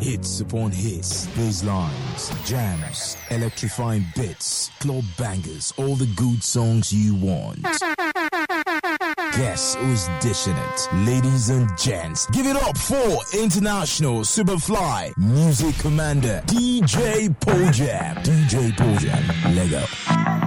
Hits upon hits, bass lines, jams, electrifying bits, club bangers, all the good songs you want. Guess who's dishing it? Ladies and gents, give it up for International Superfly Music Commander DJ Pojam. DJ Pojam, Lego.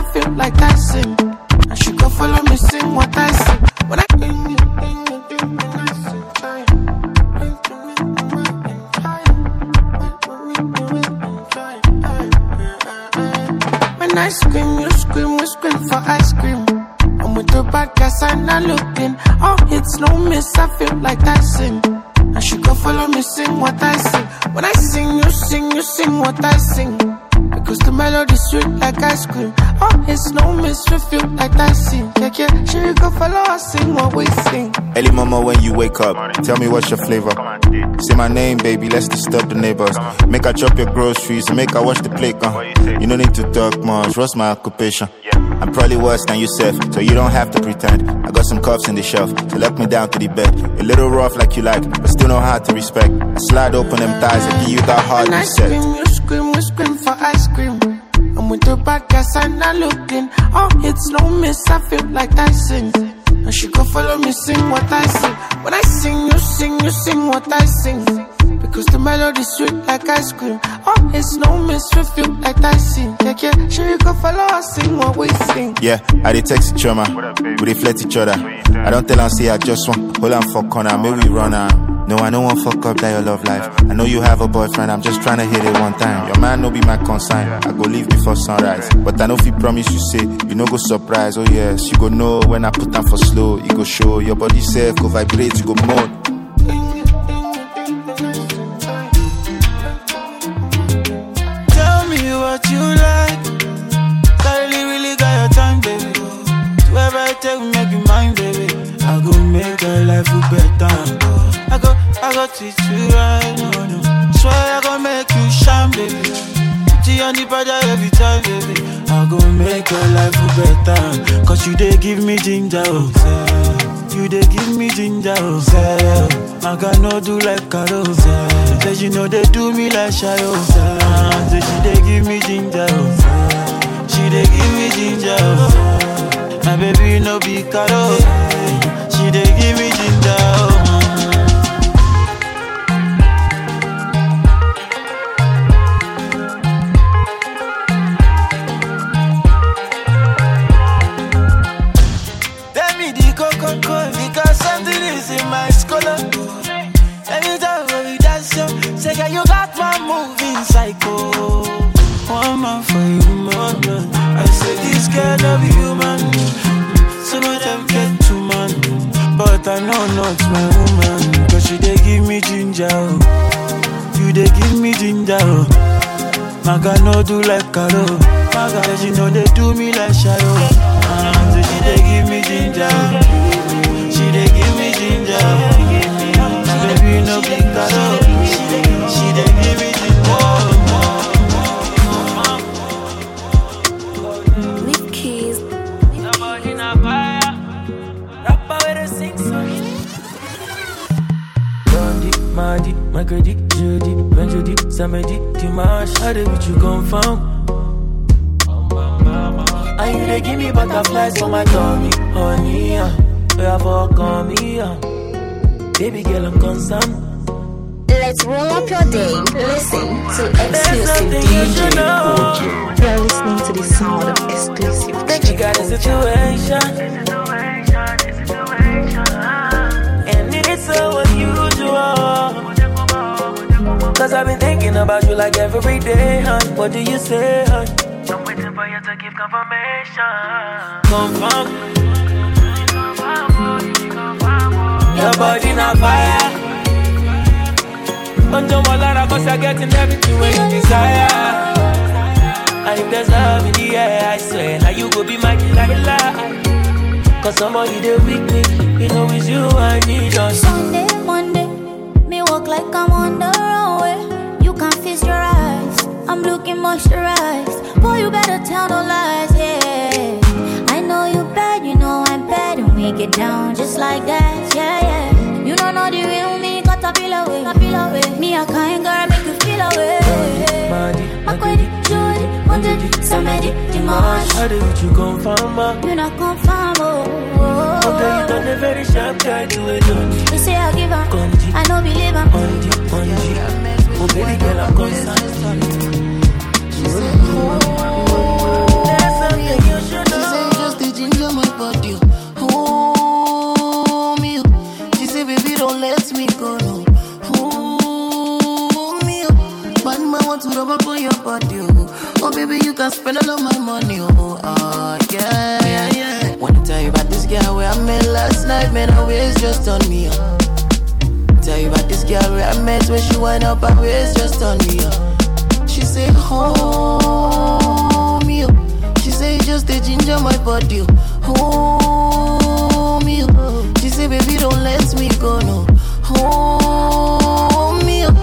I feel like I Early mama when you wake up, tell me what's your flavor. Say my name, baby, let's disturb the neighbors. Make I chop your groceries, make I wash the plate. Uh. You no need to talk much, what's my occupation? I'm probably worse than yourself, so you don't have to pretend. I got some cuffs in the shelf, so lock me down to the bed. A little rough like you like, but still know how to respect. I slide open them thighs and give you that hard When I reset. scream, you scream, we scream for ice cream. I'm with the bad guys, I'm not looking. Oh, it's no miss, I feel like I sing. she go follow me, sing what I sing. When I sing, you sing, you sing what I sing. Because the melody sweet like ice cream. Oh, it's no mystery, we feel like I sing. Yeah, yeah, should go follow us, sing what we sing. Yeah, I dey text each other, we dey flirt each other. I don't tell her say I just want hold on for corner, maybe run her. No, I don't want fuck up that your love life. I know you have a boyfriend, I'm just trying to hit it one time. Your man no be my concern, I go leave before sunrise. But I know if you promise you say you no go surprise. Oh yes, you go know when I put down for slow, you go show your body self go vibrate, you go mode. Tell me what you like. Really got your time, baby. Ever take make you mine, baby. I go make your life better. I go, treat you right, no, no. Swear I go make you shine, baby. Put on the body every time, baby. I go make your life better. Cause you they give me ginger, oh. You they give me ginger, oh. I got no do like Carol, say. You know they do me like Shayo, say. Say she they give me ginger, oh. She they give me ginger, oh. My baby no be Carol, she they give me ginger, psycho. One man for you, man. I say this girl love you, man. Some of them get too man, but I know not my woman. Cause she they give me ginger, oh. you they give me ginger. Oh. Maga no do like Karo. Maga, she know they do me like Shayo. Ah, so she they give me ginger. She they give me ginger. Baby no be Karo. She they give me ginger. Mardi, Mercredi, Jeudi, Vendredi, Samedi, Dimanche. How with you confirm? And you they give me butterflies for my tummy, honey. Uh, where I fuck on me, uh. Baby girl, I'm concerned. Let's roll up your day. Listen to exclusive you DJ know. You're listening to the sound of exclusive You DJ got a situation. Cause I've been thinking about you like every day, hon. What do you say, hon? I'm waiting for you to give confirmation. Confirm. Your body not fire. Don't jump all out cause you're getting everything when you desire. And if there's love in the air, I swear, now you go be my delilah. Cause somebody they with me, you know it's you I need us. Sunday, Monday, me walk like I'm on the runway. You can feast your eyes, I'm looking moisturized. Boy, you better tell no lies, yeah. I know you bad, you know I'm bad, and we get down just like that, yeah, yeah. You don't know the real me, got a feel away, a feel away. Me a kind girl, make you feel away. Makwedi, Jody, Monday, Somebody, Dimash. How did you confirm, ma? You not confirm, oh. oh. Okay, you done a very sharp guy to a done. You say I give her, Conji. I know believe her. On the, on the. Oh, baby girl, I'm concerned. There's something you should She say know. just the ginger my body. Oh, me. She say baby don't let me go no. Oh, me. Bad man want to rub up on your body. Oh, oh baby you can spend all of my money. Oh, ah yeah, yeah, yeah. Wanna tell you about this girl where I met last night, man. Her waist just on me. Oh. Girl I met when she went up her waist just on me. Oh. She say, hold me up. She say, just the ginger my body. Hold me up. She say, baby, don't let me go, no. Hold me up.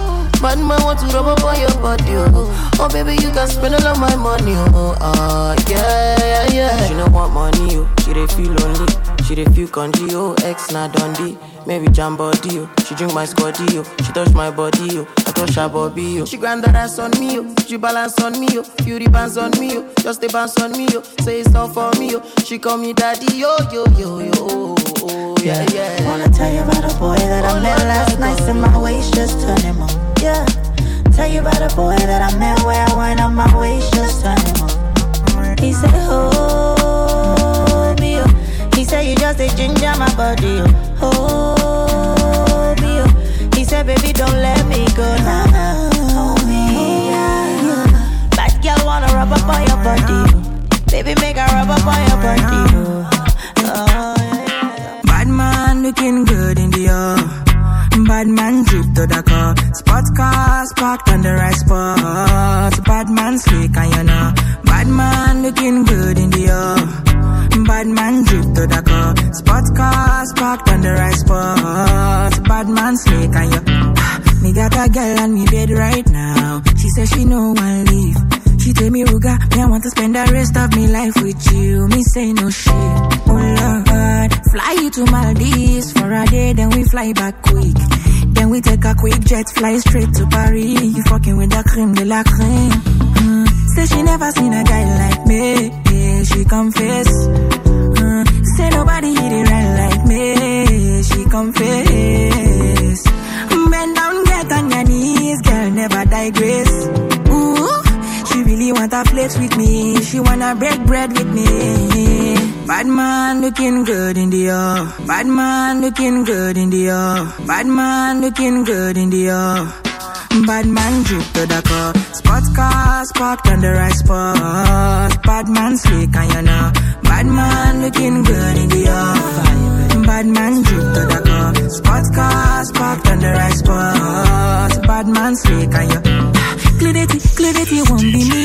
Bad man want to rub up on your body, oh. Oh, baby, you can spend all of my money, oh. Ah, yeah, yeah, yeah. She don't want money, oh. She dey feel lonely. She dey feel country, oh. Ex na Dundee. Maybe jam body, oh. She drink my scotty, oh. She touch my body, oh. I touch her body, oh. She grind that ass on me, oh. She balance on me, oh. Beauty bands on me, oh. Just a bounce on me, oh. Say it's all for me, oh. She call me daddy, yo, yo, yo, yo. Oh, oh, yeah, yeah. Wanna tell you about a boy that I Oh, met last night, go. and my waist just turned him on. Yeah. Tell you about a boy that I met where I went on my waist just turned him on. He said, Hold me up. Said, You just a ginger my body. Oh. Me. Oh. He said, Baby, don't let me go now. Hold me. Yeah, yeah. Bad girl wanna rub up on your body. oh. Baby, make her rub up on your body. Oh. Oh. Bad man looking good in the air. Bad man drip to the car. Sports cars parked on the right spot. Bad man slick and you know. Bad man looking good in the air. Bad man drip to the car. Sports cars parked on the right spot. Bad man slick and you. Me got a girl on me bed right now. She says she no one leave. She tell me, Ruger, me I want to spend the rest of me life with you. Me say no shit. Oh Lord, fly you to Maldives for a day, then we fly back quick. Then we take a quick jet, fly straight to Paris. You fucking with the cream de la creme. Mm. Say she never seen a guy like me. Yeah, she confess. Mm. Say nobody hit it right like me. She confess. Bend down, get on your knees, girl, never digress. She want to flex with me. She wanna break bread with me. Bad man looking good in the air. Bad man looking good in the air. Bad man looking good in the air. Bad man drip to the car. Sports cars parked on the right spot. Bad man slick and you know. Bad man looking good in the air. Bad man drip to the car. Sports cars parked on the right spot. Bad man slick and you. Clarity, clarity won't be me.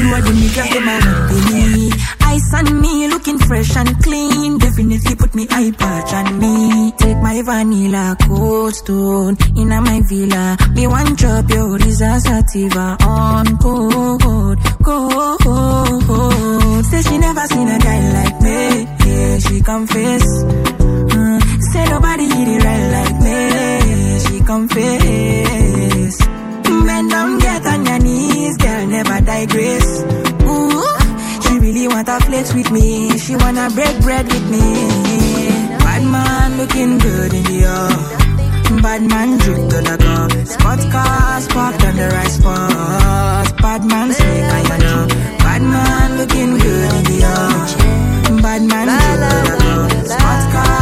You are the niggas that my me. Ice on me, looking fresh and clean. Definitely put me eye patch on me. Take my vanilla cold stone in my villa. Me one drop your disaster on cold, cold. Say she never seen a guy like me. Yeah, she confess. Mm, say nobody hit it right like me. She confess. Bend down, get on your knees, girl, never digress. Ooh, she really wanna flex with me. She wanna break bread with me. Bad man looking good in the air. Bad man drip to the car. Sports cars parked on the right spot. Bad man slick, I you know. Bad man looking good in the air. Bad man drip to the car. Sports cars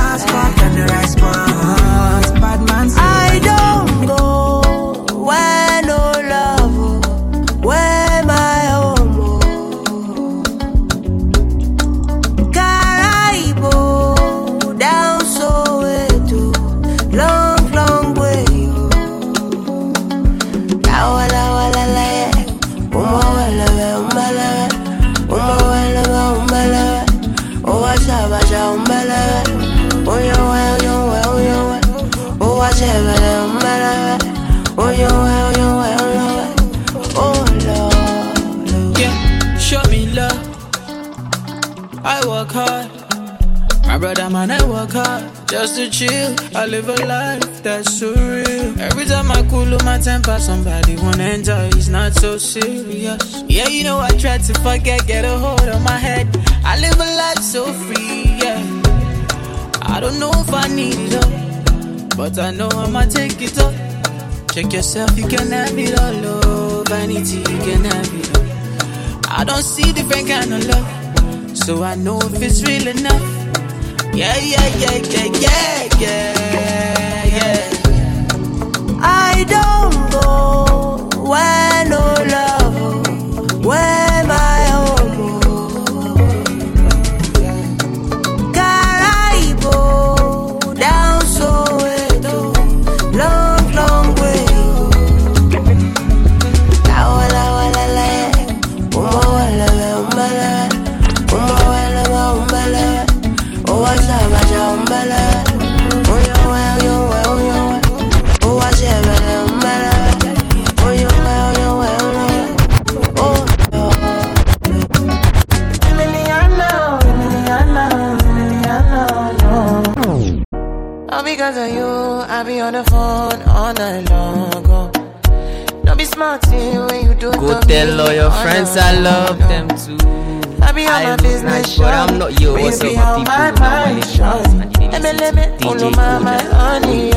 just to chill. I live a life that's surreal. Every time I cool up my temper, somebody wanna enjoy. It's not so serious. Yeah, you know I try to forget, get a hold on my head. I live a life so free. Yeah, I don't know if I need it all, but I know I'ma take it up. Check yourself, you can have it all. Oh, vanity, you can have it all. I don't see different kind of love, so I know if it's real enough. Yeah, yeah, yeah, yeah, yeah, yeah, yeah. I don't go where your I love them too. I be on I my business, but I'm not you. Baby, What's up, my on people? my mind, when they shout, Let me, let me, no, DJ mama, honey.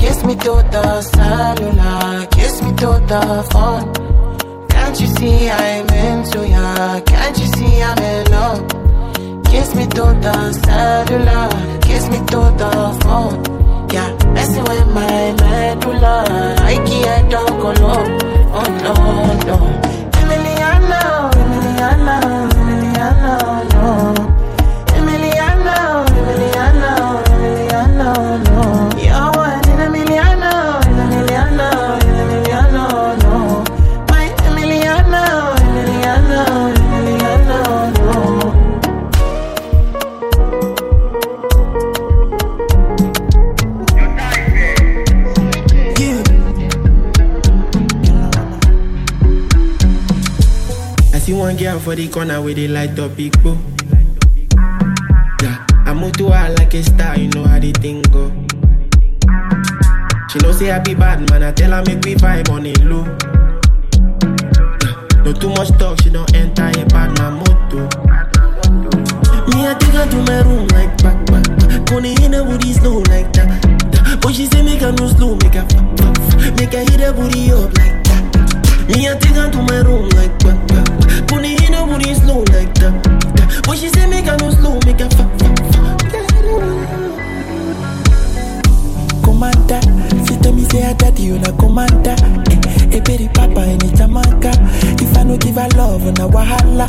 Kiss me to the cellular, kiss me to the phone. Can't you see I'm into ya? Can't you see I'm in love? Kiss me to the cellular, kiss me to the phone. Yeah, messing with my medulla. I can't talk alone. For the corner where they light up big bro. Yeah, I move to her like a star, you know how the thing go. She know say I be bad man, I tell her make we vibe on it low. No too much talk, she don't enter a bad man motto. Me I take her to my room like back back. Pony in her booty slow like that. that. But she say make her no slow, make her fuck fuck. Make her hit her booty up like that. Me I take her to my room like back. Booty slow like that. But she say make her no slow, make her fuck fuck fuck. commander. She tell me say her daddy you na commander. Eh, eh, baby papa in Jamaica. If I no give her love, na wahala.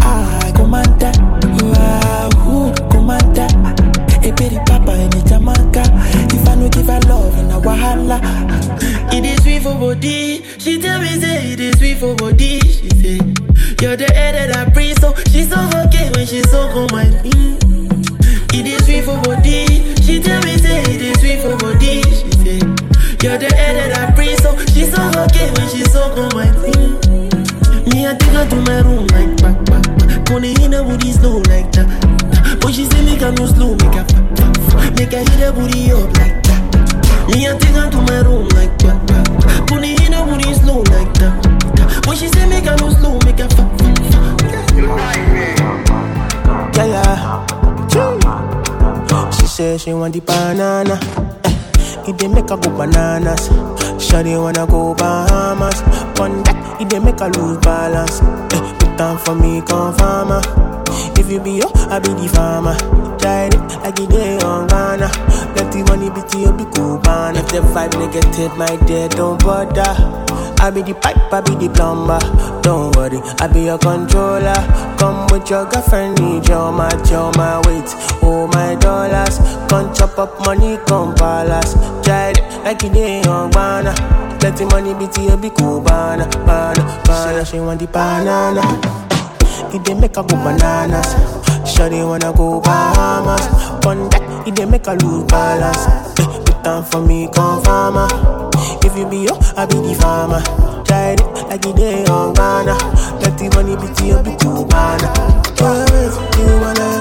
Ah, commander. Ah, ooh, commander. Eh, baby papa in Jamaica. If I no give her love, na wahala. It is sweet for body. She tell me say it is sweet for body. She say you're the air that I breathe. So she's so okay when she's so on my feet. It is sweet for body. She tell me say it is sweet for body. She say you're the air that I breathe. So she's so okay when she's so on my feet. Me I take her to my room like back back. Pony in her booty slow like that. But she say make her no slow, make her. Make her hit her booty up like that. Me I take her to my room like back back. Pony in her booty slow like that. But she say make her no slow, make her fuck fuck fuck. Yeah, yeah. She say she want the banana. Eh, it dey make her go bananas. Shawty wanna go Bahamas. One that it dey make her lose balance. Eh, put down for me, come farmer. If you be yo, I be the farmer. Try it like it day on Ghana. Let the money be to you, be cool, man. If the vibe negative, my dear, don't bother. I be the pipe, I be the plumber. Don't worry, I be your controller. Come with your girlfriend, need your match, your my weight, oh my dollars. Come chop up money, come palace. Try it like you day on Ghana. Let the money be to you, be cool, banana, banana, banana. She want the banana. It dey make her go bananas. Shawty wanna go Bahamas. One that it dey make a lose balance. Eh, put down for me, come farmer. If you be I be the farmer. Try it like it dey on Ghana. The money you, be to Ghana. Oh, wait, you wanna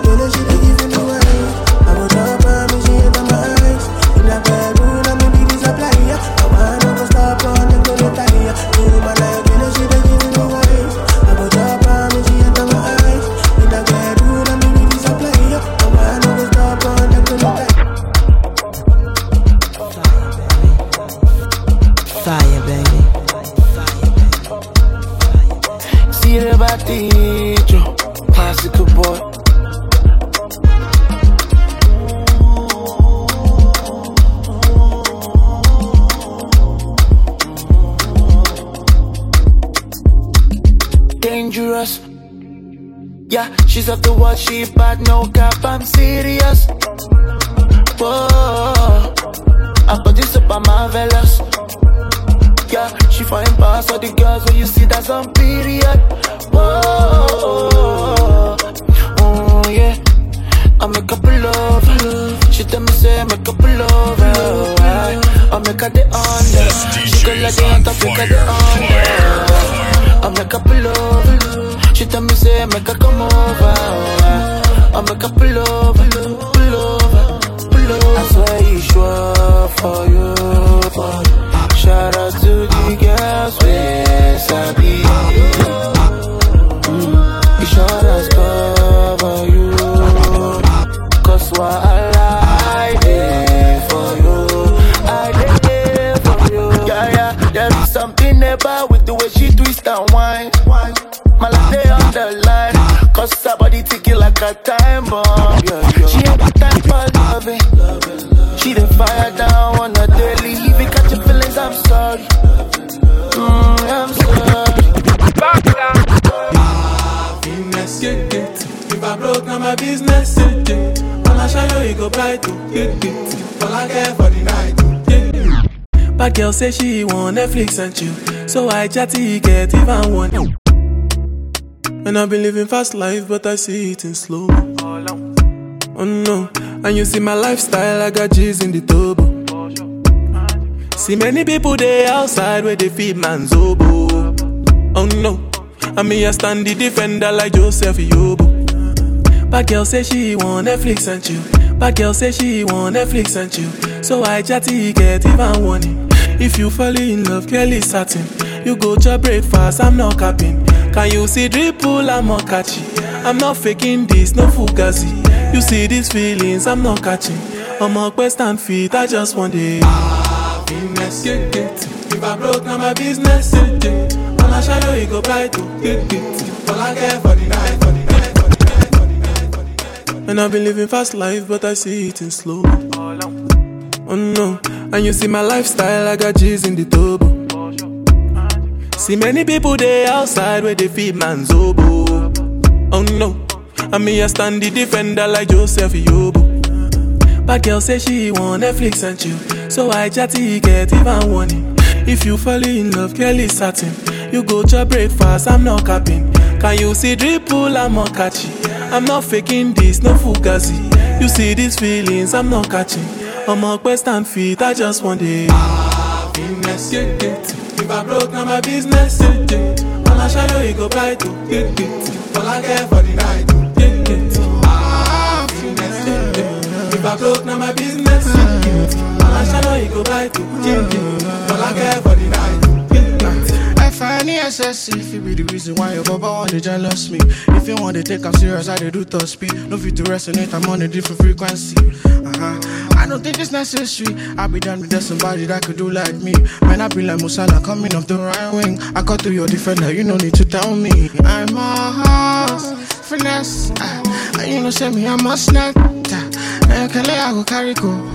she bad, no cap, I'm serious. Cause her body ticking like a time bomb. Yeah, yeah. She ain't got time for loving. She the fire down on a daily. If you catch your feelings, I'm sorry. Mm, I'm sorry. Happiness, get it. If I broke, now my business, it. All I shall you go to get. All I care for the night, get. But girl say she want Netflix and chill, so I chatty get even one. And I've been living fast life, but I see it in slow. Oh no, and you see my lifestyle, I got G's in the turbo. See many people there outside where they feed man's oboe. Oh no, and me I stand the defender like Joseph Yobo. But girl say she want Netflix and chill. But girl say she want Netflix and chill. So I chatty get even warning. If you fall in love, is certain. You go to breakfast, I'm not capping. Can you see dripple, I'm not catchy. I'm not faking this, no fugazi. You see these feelings, I'm not catching. I'm a quest and feet, I just want it. Happiness, get it. If I broke, now my business, get it. All I shadow, you go buy to get it. All I care for the night, for the night, for the night, for the night, for the night. And I've been living fast life, but I see it in slow. Oh no, oh, and you see my lifestyle, I got G's in the turbo. See many people there outside where they feed oboe. Oh no, I me I stand the defender like Joseph Yobo. But girl say she want Netflix and chill, so I chatty get even warning. If you fall in love, girl is certain. You go to breakfast, I'm not capping. Can you see dripple, I'm not catchy. I'm not faking this, no fugazi. You see these feelings, I'm not catching. I'm a quest and feet, I just want it. It. If I broke, now my business. All I shadow, you go get it. All I care for the night, get it. If I broke, now my business. All I shadow, you go get it. All I care for the night, get it. FNESS, if it be the reason why your baba want to jealous me. If you want to take I'm serious, I do top speed. No fit to resonate, I'm on a different frequency. Uh-huh. I don't think it's necessary. I be done with that somebody that could do like me. Man, I be like Musala coming off the right wing. I cut through your defender, you no need to tell me. I'm a house finesse. Uh, you know, say me, I'm a snack. Uh, I go carry go.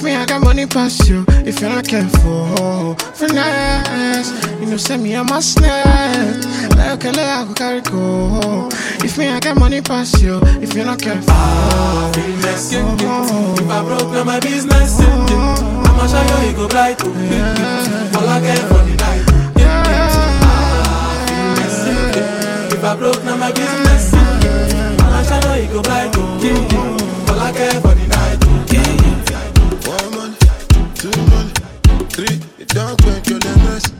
If me, I got money past you. If you're not careful, finesse. You know, say me, a snack. Like, can I go carry go. If me, I got money past you. If you're not careful, Happiness, get it. If I broke, now my business, get it. I'ma show you, you go bright to get it. All I care for the night, get. Happiness, get it. If I broke, now my business. I'ma show know you go oh, yeah, yeah. All I care for three, it don't make your lemons.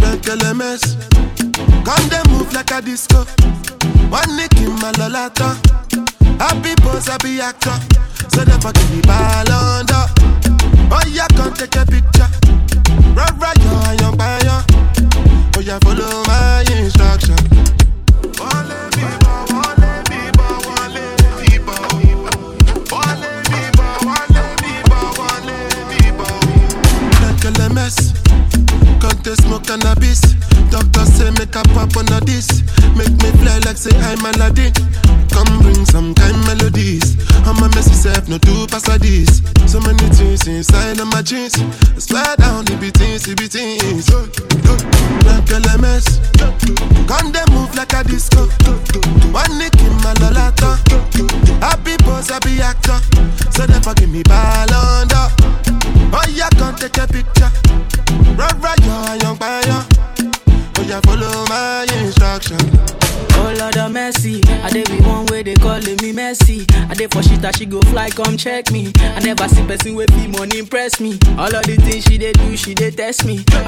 Make your lemons. Come they move like a disco. One nick in my lolata. Happy pose, happy actor. So they forgive me ballon d'or. Oh yeah, come take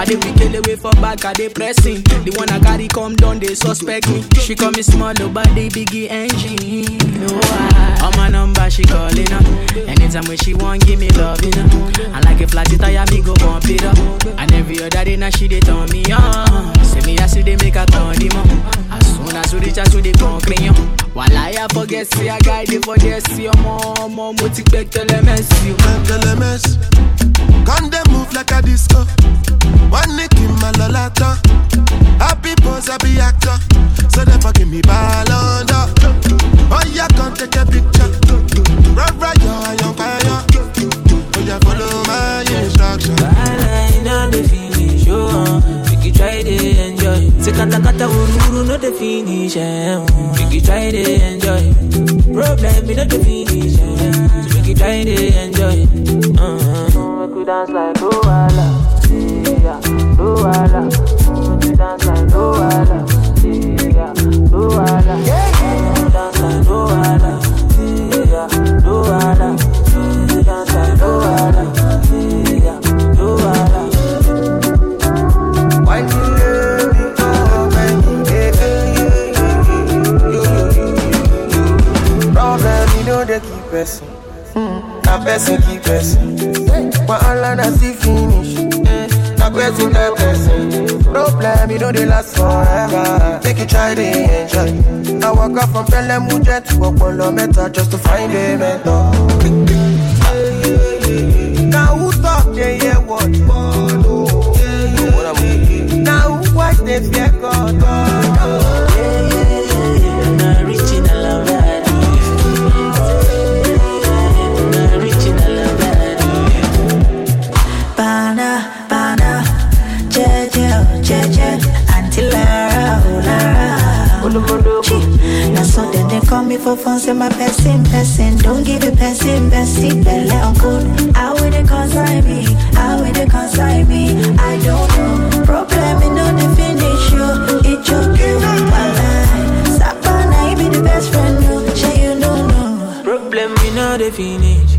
I dey be kill away for back, I dey pressing. The one I carry come down, they suspect me. She call me small, oh, but they biggie engine. No, I, on my number she calling up. Anytime when she want, give me love, you know. I like a flat tire, me go bump it up. And every other day now she dey turn me on. Say me I see they make her turn them on. As soon as we reach out to the concrete, while I forget, see I guide it for this, your mom, mom, what you expect see. LMS. Come they move like a disco. One nick in my lolata. Happy pose, happy actor. So they forgive me ballon d'or. Oh yeah, come take a picture. Run right, yo, I am fire. Oh yeah, follow my instruction. I know the finish, oh. Make you try to enjoy. Say kata kata wuru no the finish, eh. Make you try to enjoy. Problem me no the finish, eh. So make you try to enjoy. Uh-huh. Make you dance like yeah, Make you dance Luala, yeah, you dance Luala, yeah, you dance Luala, yeah, Luala. Why you. Problem, you know they keep. Na person keep. But all I see finish. Na person keep pressing. Problem, you know they last forever. Make you try to enjoy. I walk up from Pelham Mujet to Opolo Meta just to find a mentor. Now who talk they hear what? Now who watch they fear God? Call me for fun, say my person, person. Don't give a person, bestie, belly on good. How will they consign me? How will they consign me? I don't know. Problem, you know the finish you. It joke you, my life. Sabana, you be the best friend, no. Sure you know. Problem we know the finish.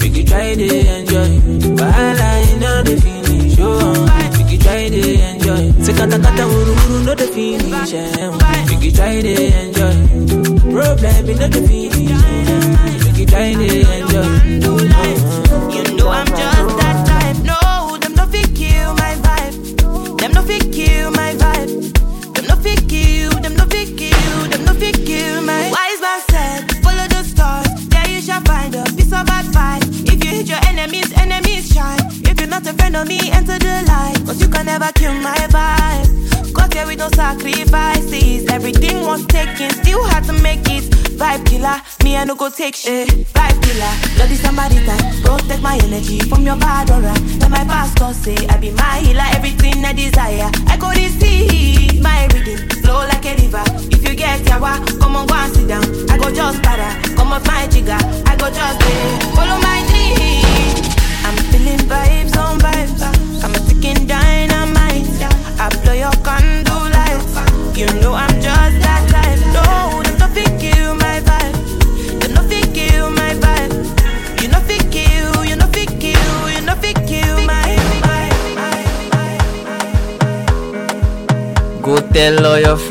Make you try to enjoy. Wahala you know the finish. Oh, make you try to enjoy. Say kata kata wuru wuru know the finish. Make you try to enjoy. Problem know the eh. Make try to enjoy. Take shit. Eh.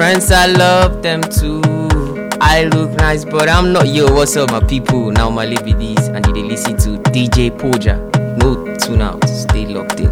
friends, I love them too. I look nice, but I'm not yo. What's up, my people? Now my liberties, and you listen to DJ Poja. No tune out, stay locked in.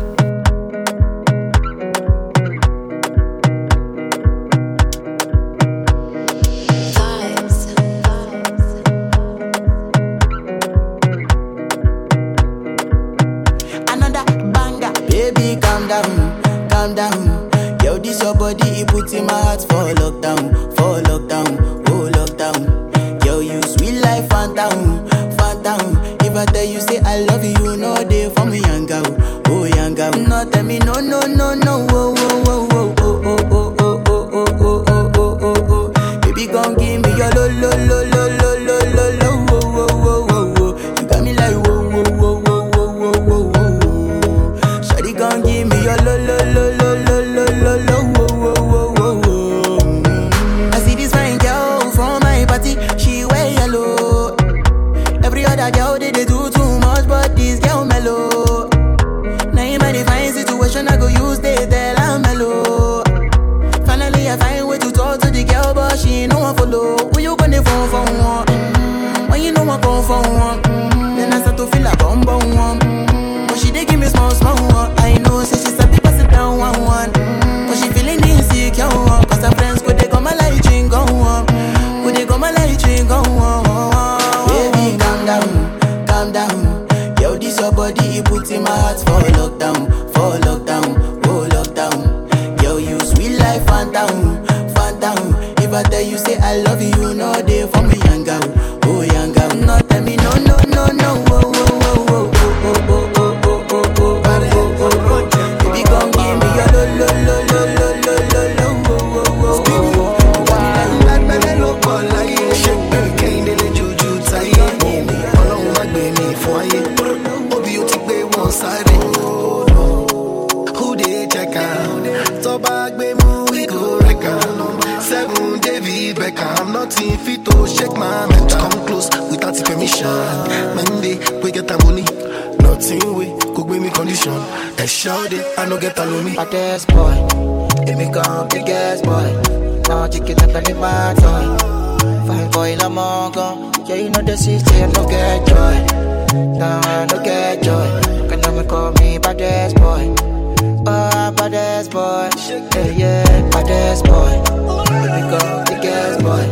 I no get joy. Now I no get joy. Can I call me baddest boy? Oh, baddest boy. Yeah, yeah, baddest boy. Let me go, the biggest boy.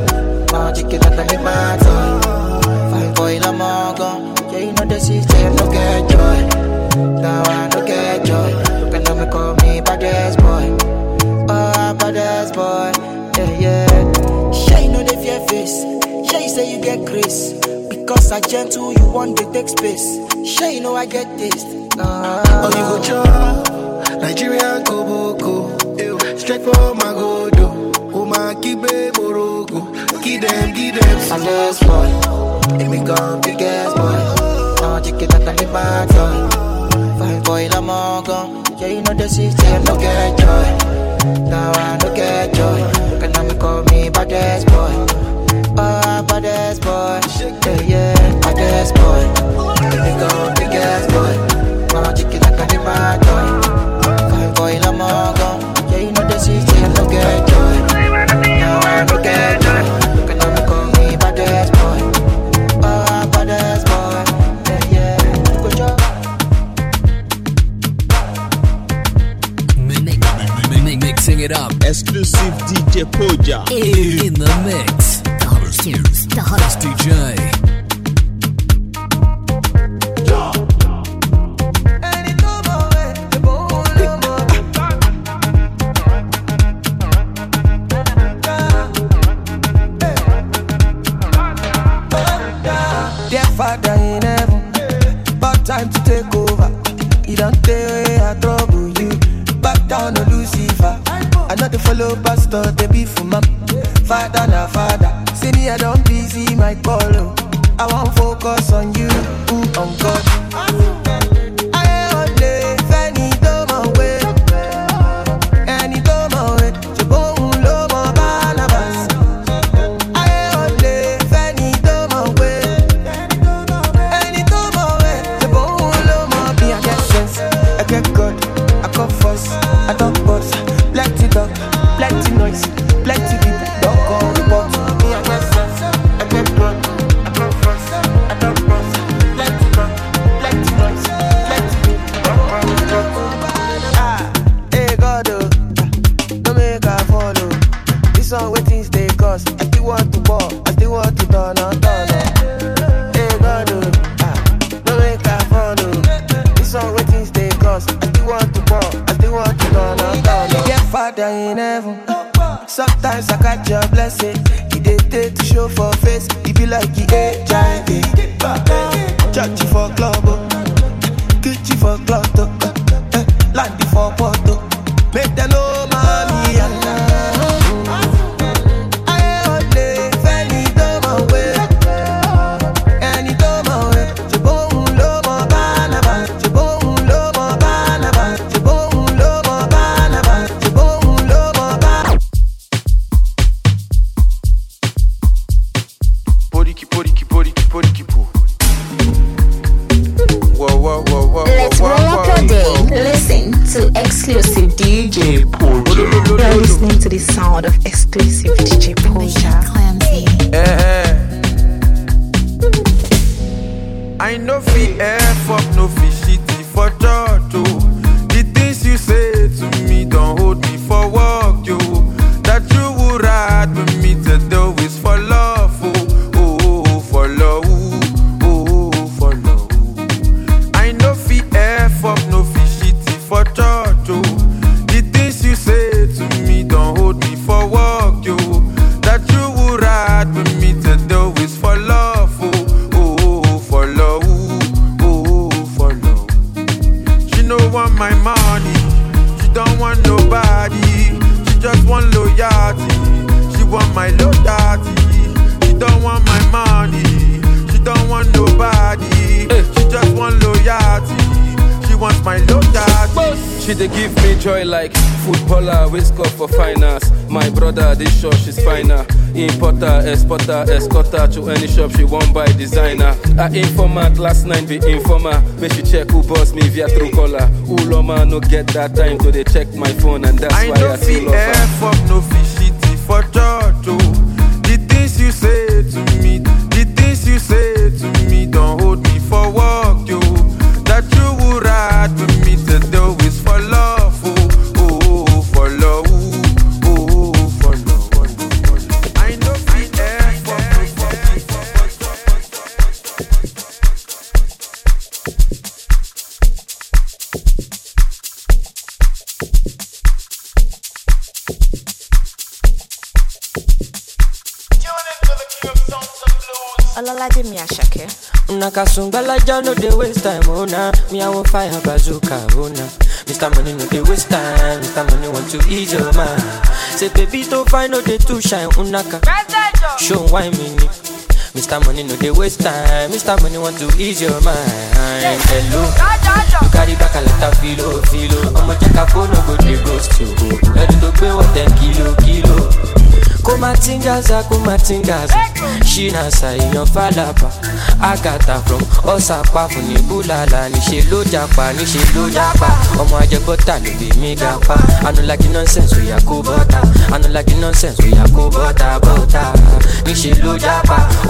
Magic it up in my toy. Fine boy, I'm all. Yeah, you know the system, no get joy. Now I no get joy. Can I call me baddest boy? Oh, baddest boy. Yeah, yeah. Shine on the fear face. Shine say you get grace. As a gentle, you want to take space. Sure, you know I get taste. Nah. Oh, you go chop, Nigerian koboko. Straight for my godo. Oh, my kibe morogo. Give them, give them. I'm this boy. Let me go, big ass boy. Now I take it like a bad boy. Fine boy, I'm all gone. Yeah, you know the system, no get joy. Now I no get joy. Can I call me baddest boy? Oh, DJ Poja. In the mix, the hottest, the hottest DJ. father in heaven. Time to take over. He don't tell I trouble you. Back down to Lucy not to follow pastor, they be for mom. Father, na father. See me, I don't busy my follow. Oh. I won't focus on you, Ooh, on God. I no fi F up, no fi shitty. For church, Importer, exporter, escorter to any shop she won't buy designer. I informant last night be informer. Make she check who boss me via Truecaller. Uloma no get that time to dey check my phone and that's I why I still love her. F up, no fi Nakasungala ja no dey waste time, oh nah. Me I fire bazooka, oh nah. Mr. Money no dey waste time, Mr. Money want to ease your mind. Say baby to find no dey too shine, unaka. Show why me ni. Mr. Money no dey waste time, Mr. Money want to ease your mind. Hello, you carry back a lot of filo, filo. I'ma check a phone, no go dey ghost you. Ready to pay what ten kilo, kilo. Kumatingaza kumatingaza. Ṣínà ṣàìyàn fàlàbà àgàtà from ọ̀sàpá fún ní búlàlà níṣẹ́ ló japa níṣẹ́ ló japa ọmọ ajẹbọ́tà ló lè mí gapa. Anulagi nonsense oya kó bọ́tà anulagi nonsense oya kó bọ́tà bọ́tà níṣẹ́ ló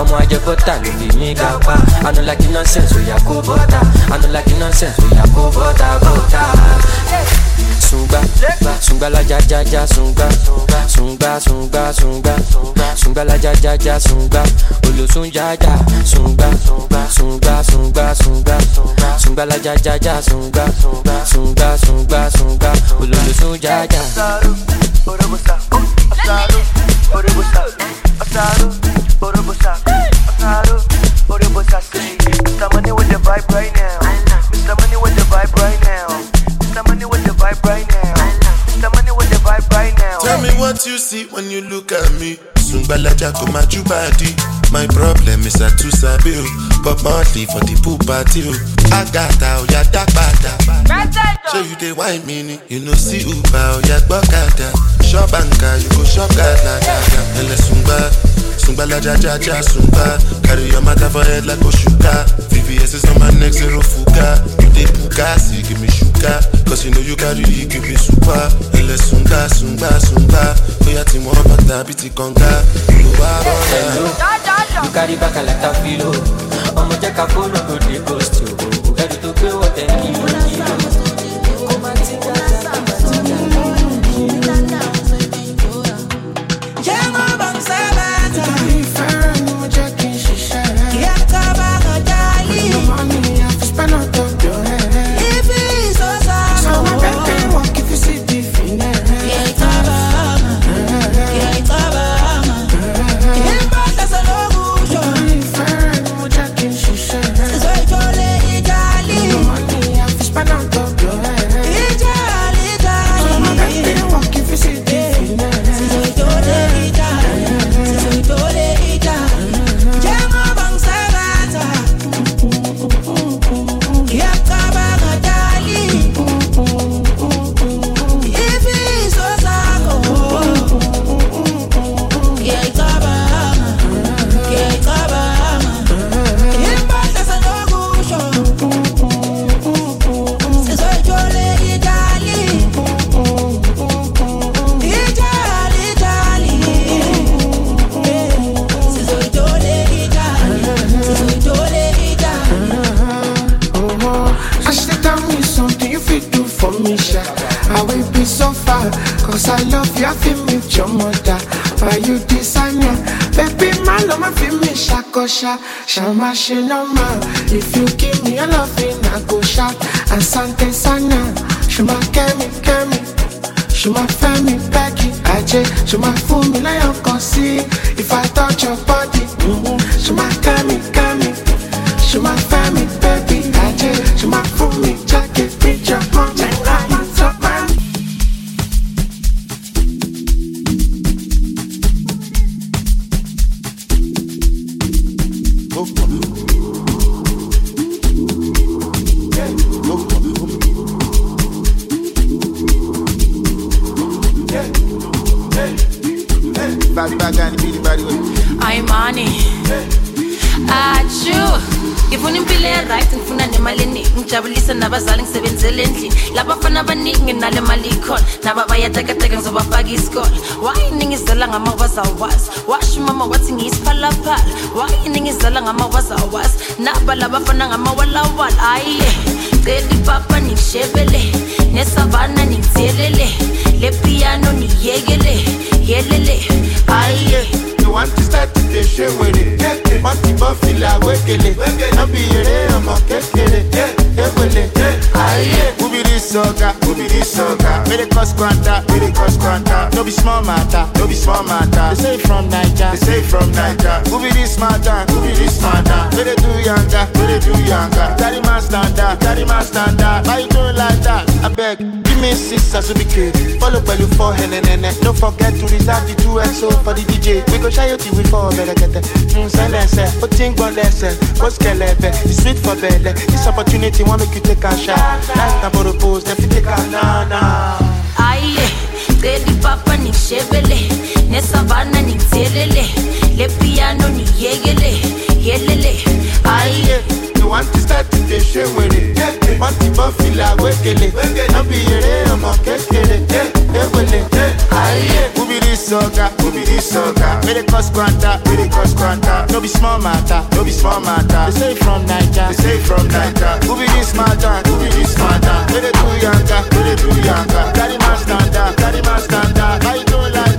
ọmọ ajẹbọ́tà ló lè mí gapa. Anulagi nonsense oya kó bọ́tà anulagi nonsense oya kó bọ́tà bọ́tà. Sungba, sungba la ja ja ja sungba, sungba sungba sungba, sungba la ja ja ja sungba, olosun ja ja sungba, sungba sungba sungba, sungba la ja ja ja sungba, sungba sungba sungba, olosun ja ja. Mr. Money with the vibe right now. Mr. Money with the vibe right now. What you see when you look at me. Sungbalaja go my body. My problem is I too sabi o. But for the pool party o. Agata oya dagbada. So you dey wine me. You no see Uber oya gbọ́kada. Shop anka you go shop gada gada. Ẹlẹ sungba. Sungbalaja ja ja sungba. Carry your matter for head like Oshuka. VVS is on my neck zero fuga. You dey puka see give me sugar. Cause you know you carry it give me super. Ẹlẹ sunga sunga sunga. Oya ti mọ bàtà bí ti kànga. Olùwà Hello, bọ̀dà. you carry back a lot of filo. Ọmọ jẹ́ ká fóònù go dey ghost you. Oh. Ẹni tó gbé wọ̀ ten kilo shakosha. Shama shinoma. If you give me a loving, I go shout. Asante sana. Shuma kemi, kemi. Shuma femi, Becky. Aje. Shuma me like Uncle C. If I touch your body, mm-hmm. Shuma kemi, kemi. Shuma femi, baby. Pẹ̀lú hẹnẹnẹnẹ. No forget to reserve the two XO for the DJ. We go ṣayọ till we fall bẹ̀rẹ̀kẹ̀tẹ̀. Nsẹ́lẹ̀sẹ̀, ó ti ń gbọ́ lẹ́sẹ̀. Ó skẹlẹ̀bẹ̀, it's sweet for bẹ̀lẹ̀. This opportunity wan make you take a shot. Life na for pose, dem fit take a na-na. ayiye cela ipapa ningishebele nesavana ningithelele le piano niyekele yelele ayiye You want to start to dey share with it. Mọ̀tì bọ́ fìlà wékele. Nọ́bì eré ọmọ kékeré. Ewele. Ayé. Who be this oga? Who be this oga? Wey dey cause kwanta? Wey dey cause kwanta? No be small matter. No be small matter. They say from Naija. They say from Naija. Who be this matter? Who be this matter? Wey dey do yanga? Wey dey do yanga? Carry my standard. Carry my standard. You doing like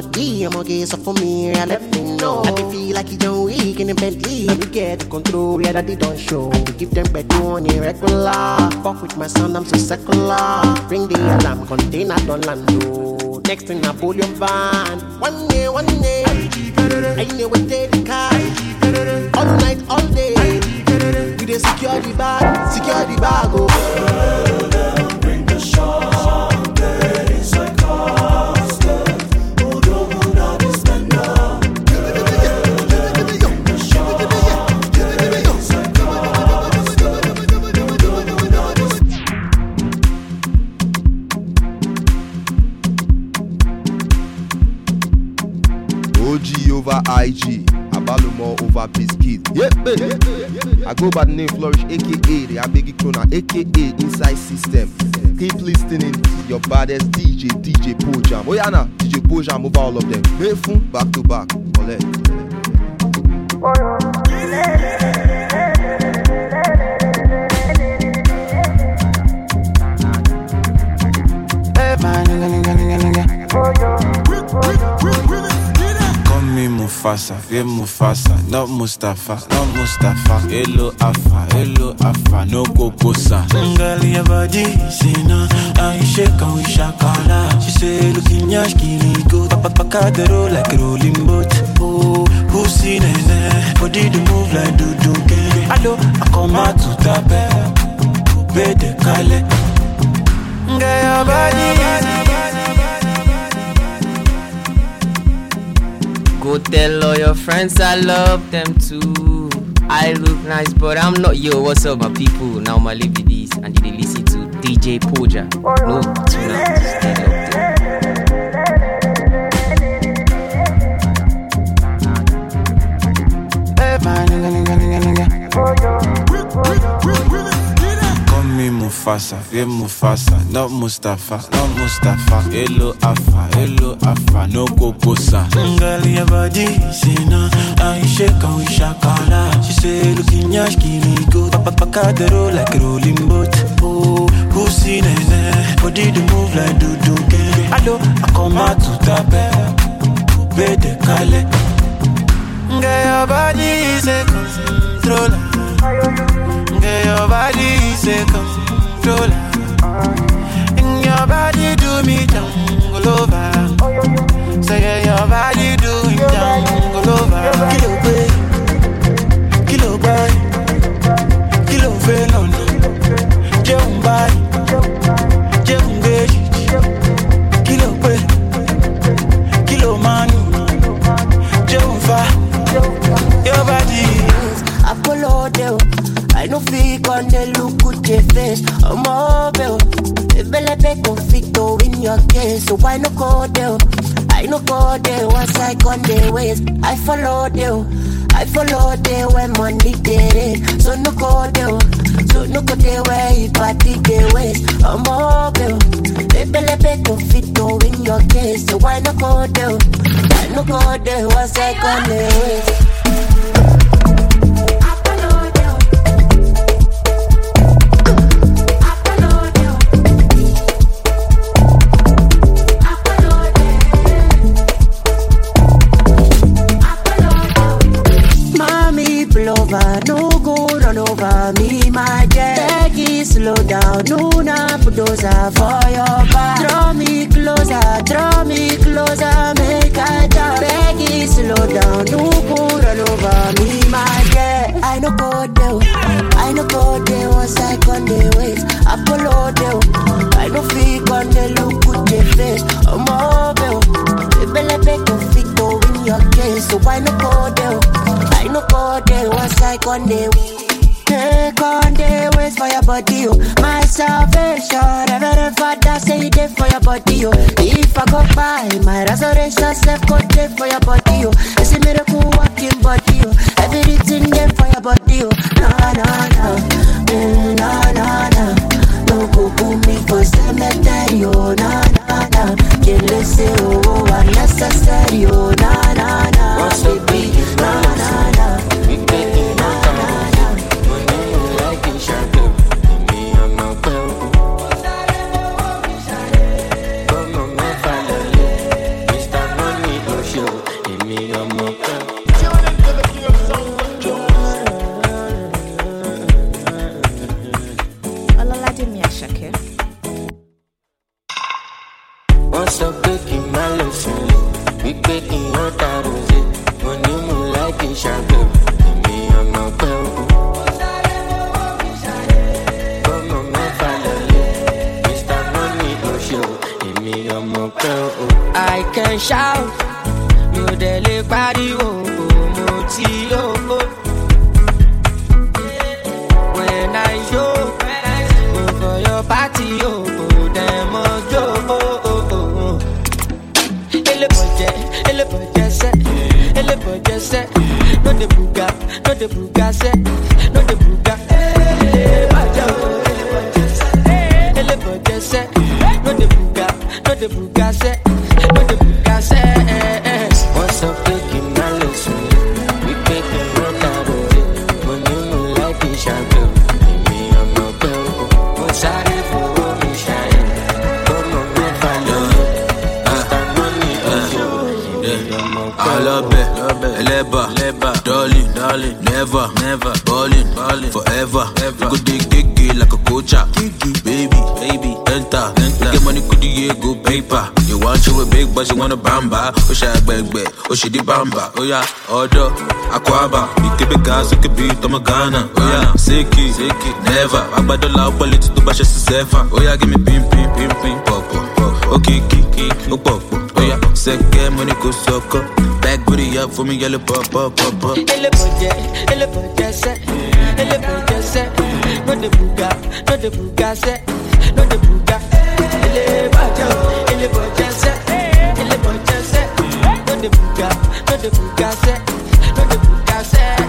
money and my body, I'm so for me, I let me know. I feel like you don't weak in the Bentley. We get the control, yeah, that they don't show. I give them back on irregular. Fuck with my son, I'm so secular. Ring the alarm, container don't land. oh. Next thing, I pull your van. One day, one day. I know they the car. All night, all day. We dey secure the bag, secure the bag, oh. Go by the name Flourish, aka the Abegi Krona, aka Inside System. Keep listening to your baddest DJ, DJ Pojam. Oh, yeah, nah, DJ Pojam over all of them. Mayfun, back to back. Ole. Hey, my nigga, nigga, nigga, nigga. Call me Mufasa, yeah Mufasa, not Mustafa, not Mustafa. Hello Alpha, hello Alpha, no Kokosa. Girl, your body, now, I shake and we shakala. She say, looking yash, kili go, papa paka the roll like rolling boat. Oh, pussy nene, body the move like do do gang. Hello, I come out to tape, coupe de kale. Girl, your body, Go tell all your friends I love them too. I look nice, but I'm not yo. What's up, my people? Now my live with this, and they listen to DJ Poja. Oh, no tune out, stay locked in. Hey, my nigga, nigga, nigga, nigga. Me Mufasa, yeah Mufasa, not Mustafa, not Mustafa. Hello Alpha, hello Alpha, no Kokosa. Girl, your body, now, I shake and we shakala. She say, looking yash, kili go, papa paka the roll like rolling boat. Oh, pussy nene, body the move like do do gang. Hello, I come out to tape, coupe de kale. Girl, your body is a controller. Girl, your body a controller. And your body do me jungle over. Say yeah, your body do me jungle over. On the look good your face. I'm over. Be conflicto in your case, so why no go there? I no go there once I on the ways. I follow there. I follow there when money get it. So no go there. So no go there where you party the ways. I'm over. Be conflicto in your case, so why no go there? I no go there once I on the ways. Bulldozer for your back. Draw me closer, draw me closer, make I jump. Take it slow down, no go run over me, my jet. I no go there, I no go there once I on the ways. I follow there, I no feel on the look with your face. I'm over, Bele be conflicto in your case, so why no go there? I no go there once I on the Take ele boje se. No the buga she di bamba. Oh, yeah, order, aquaba. You keep it gas, you keep it, Ghana. Oh, yeah, sicky, sicky, never. I buy the loud, but it's too much, it's sefa. Oh, yeah, give me pim, pim, pim, pim, pop, pop, pop. Okay, kiki, oh, oh pop. Oh, yeah, second money, suck up. Back booty up for me, yellow pop, pop, pop, pop. Ele baja, ele baja se, ele baja se, no the buga, no the buga se, buga, no the buga se, no the buga se.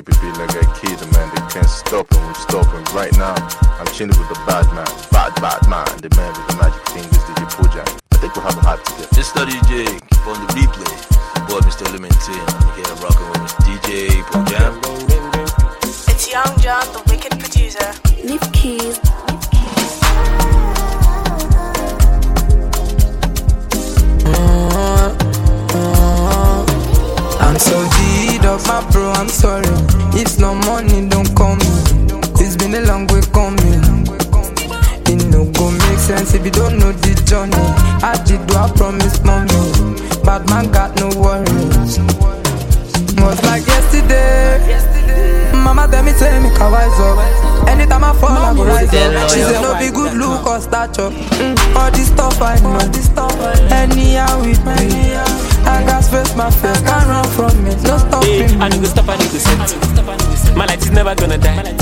Keep it being like a kid, man. They can't stop and won't stop. And right now, I'm chilling with the bad man, bad, bad man, the man with the magic fingers, DJ Pojam. I think we'll have a hot together. This study DJ, keep on the replay. Boy, Mr. Elementary, and I'm here rocking with Mr. DJ Pojam. It's Young Jonn, the wicked producer. Leave keys. Mm-hmm. Mm-hmm. I'm so Up, my bro, I'm sorry. It's no money, don't call me. It's been a long way coming. It no go make sense if you don't know the journey. I did what I promise mommy. Bad man got no worries. Was like yesterday. Mama tell me, tell me, can wise up. Anytime I fall, I go rise up. She said, no be good look or stature. Mm, all this stuff I know. All this stuff. Anyhow with me. I got face my face, can't run from it. No Hey, stopping I need to stop, I need to set. My light is never gonna die.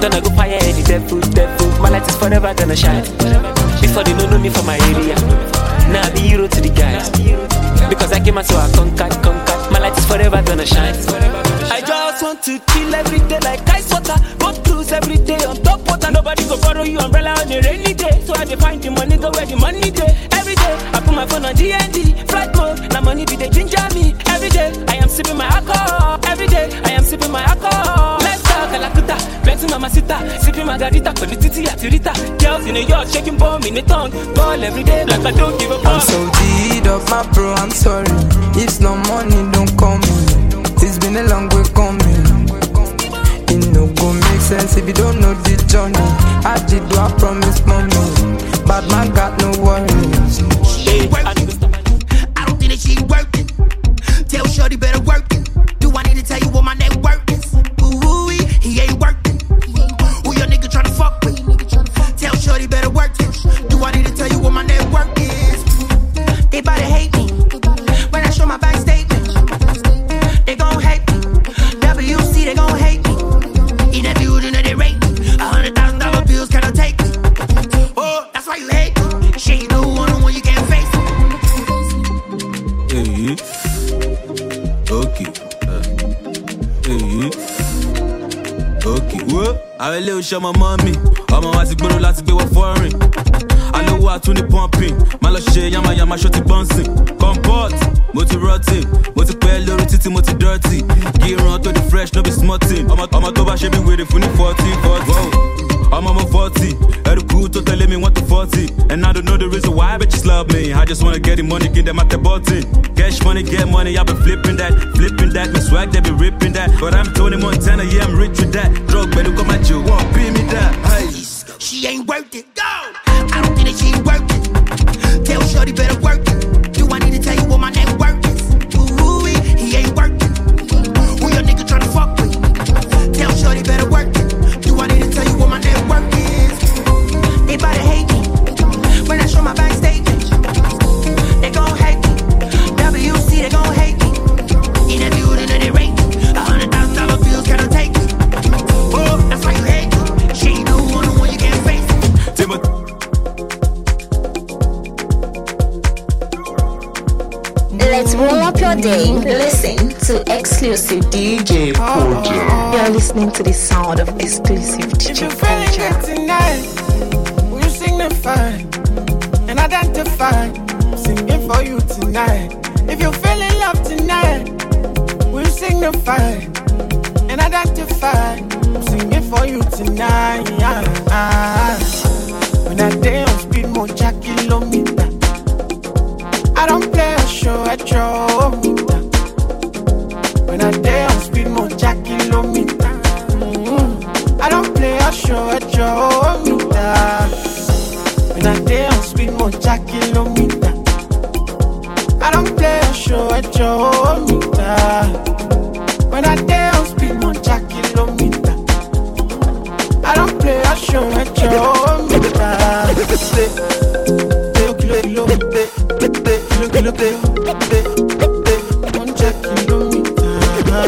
Gonna go fire any devil, devil. My light is forever gonna shine. Before they don't know me from my area. Now I be hero to the guys. Because I came out so I conquered, conquered. My light is forever gonna shine. I just want to chill every day like ice water. Go cruise every day on top water. Nobody go borrow you umbrella on a rainy day. So I dey find the money, go where the money day. Every day I put my phone on DND, flight mode. Now money be the ginger me. Every day I am sipping my alcohol. Every day I am sipping my alcohol. Let's talk Kalakuta, plenty mama sita, sipping margarita, for the titi atirita. Girls in the yard shaking bomb in the tongue, ball every day like I don't give a I'm so G'd up, my bro, I'm sorry. If no money, don't call me. It's been a long way coming. It no go make sense if you don't know the journey. I did do I promise mommy. Bad man The money kí n dẹ̀ máa tẹ̀ exclusive DJ Poja. You're listening to the sound of exclusive DJ Poja. tonight, will you signify and identify? I'm singing for you tonight. If you're feeling love tonight, will you signify and identify? I'm singing for you tonight. When I day on speed, more kilometer. I don't play a show at your meter. When I day on speed, more jack. Mm. I don't play a show at your meter. When I day on speed, more jack. I don't play a show at. When I day on speed, more jack. I don't play a show kilo, kilo, kilo, pe, pe, pe, kilo, kilo,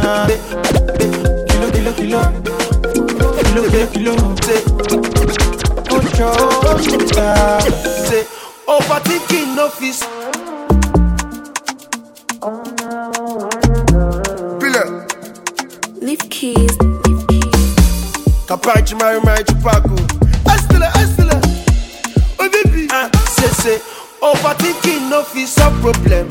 Pe, pe, kilo, kilo, kilo, kilo, kilo, kilo, say, ocho meter. Say, overthinking no fees. Leaf keys. Capaci, Mari, Mari, Chupaco. Estela, Estela. Oh, baby. Ah, say, say. Overthinking no fit solve problem.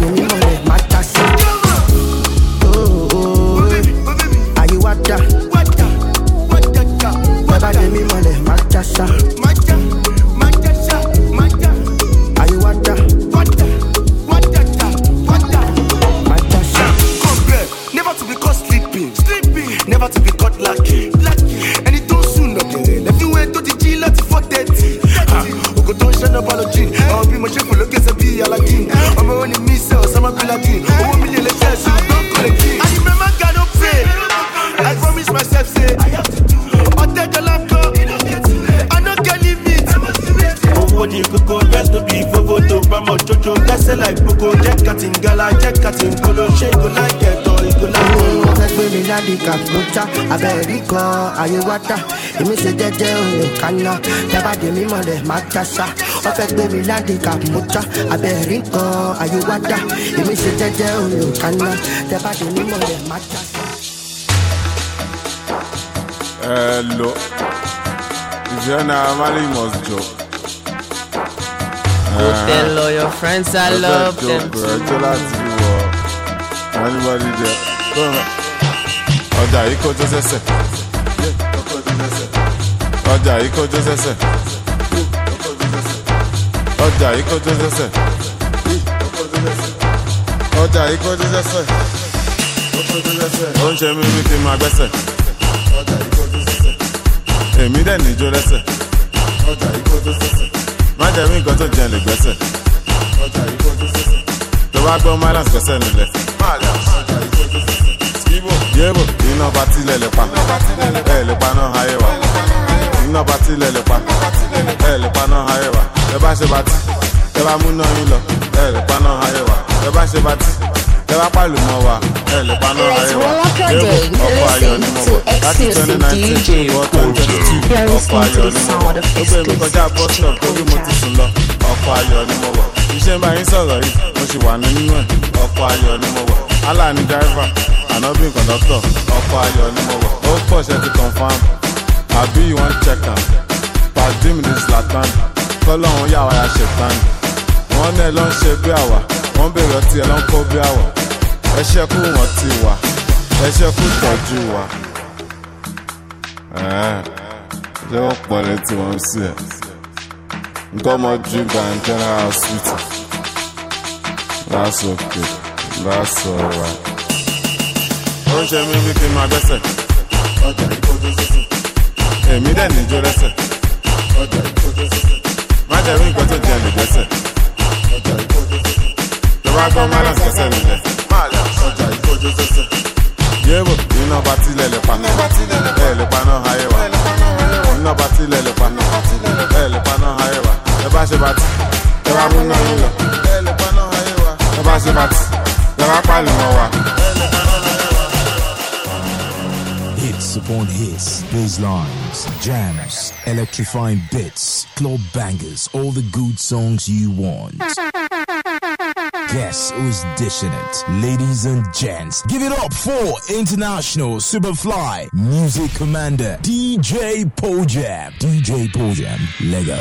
Dábàdé mímọ́ rẹ̀ má jásá. ayé wáta dábàdé mímọ́ rẹ̀ má jásá. ayé abẹ́rẹ́ kan ayé wáta èmi ṣe jẹ́jẹ́ òní kaná dábàdé mímọ́ rẹ̀ má jásá wọ́n fẹ́ pé mi láti kàkúta abẹ́rẹ́ kan ayé wáta èmi ṣe jẹ́jẹ́ òní kaná dábàdé mímọ́ rẹ̀ má jásá. Hello. Fiona Amali must joke. Go tell all your friends. I love them uh, too. Ẹjọ́ láti wọ anybody there? Go on ọjà yìí kọjú sẹ́sẹ̀. Ọjà yìí kọjú sẹ́sẹ̀. Ọjà yìí kọjú sẹ́sẹ̀. Ọjà yìí kọjú sẹ́sẹ̀. Ó ń ṣe mí bí kí n máa gbẹ́sẹ̀. Èmi dẹ̀ níjó lẹ́sẹ̀. Má jẹ́ mí nǹkan tó jẹ́ lè gbẹ́sẹ̀. Tó bá gbọ́ malance gbẹ́sẹ̀ nílẹ̀ yébo iná bá tilẹ̀ lè pa. Ẹ̀ lè pa náà ayé wa. Iná bá tilẹ̀ lè pa. Ẹ̀ lè pa náà ayé wa. Ẹ bá ṣe bá ti ẹ bá mú náà yín lọ ẹ̀ lè pa náà ayé wa. Ẹ bá ṣe bá ti ẹ bá pàlù mọ́ wa ẹ̀ lè pa náà ayé wa. yébo ọkọ̀ ayọ̀ ni mo wọ̀ láti twenty nineteen wọ twenty twenty two ọkọ̀ ayọ̀ ni mo wọ̀ ó gbé mi kọjá bus stop torí mo ti sùn lọ ọkọ̀ ayọ̀ ni mo wọ̀ iṣẹ́ bá yín sọ̀rọ̀ yìí? Mo sì wà nínú ẹ̀. Ọkọ̀ ayọ̀ ni mo wọ̀ allah ni driver anobin conductor. Ọkọ̀ ayọ̀ ni mo wọ̀ ó pọ̀ ṣe ti confam. Àbí you wan check am pàdé mi ní zlatan. Kọ́lọ́hún yà wá ya ṣètàn wọ́n ẹ ló ń ṣe bí àwà. Wọ́n bèrè ọtí ẹ ló ń kó bí àwọ̀ ẹ ṣẹ́kù wọ́n ti wà. Ẹ ṣẹ́kù tọ́jú wa. ṣé wọ́n pọ̀ létí wọn sí ẹ̀ ọmọ drink and general hospital that's okay. That's alright. ṣe mí bí kí n èmi dẹ̀ níjó lẹ́sẹ̀. Má jẹ́ rí nǹkan tó jẹ́ lè gbẹ́sẹ̀ tó bá gbọ́ má lọ́sẹ̀ kẹsẹ̀ nílẹ̀ yéèbò iná bá tilẹ̀ lè pa ẹ̀ lè pa náà ayé wa. Iná bá tilẹ̀ lè pa ẹ̀ lè pa náà ayé wa Hits upon hits, bass lines, jams, electrifying bits, club bangers, all the good songs you want. Guess who's dishing it? Ladies and gents, give it up for International Superfly Music Commander DJ Pojam. DJ Pojam, Lego.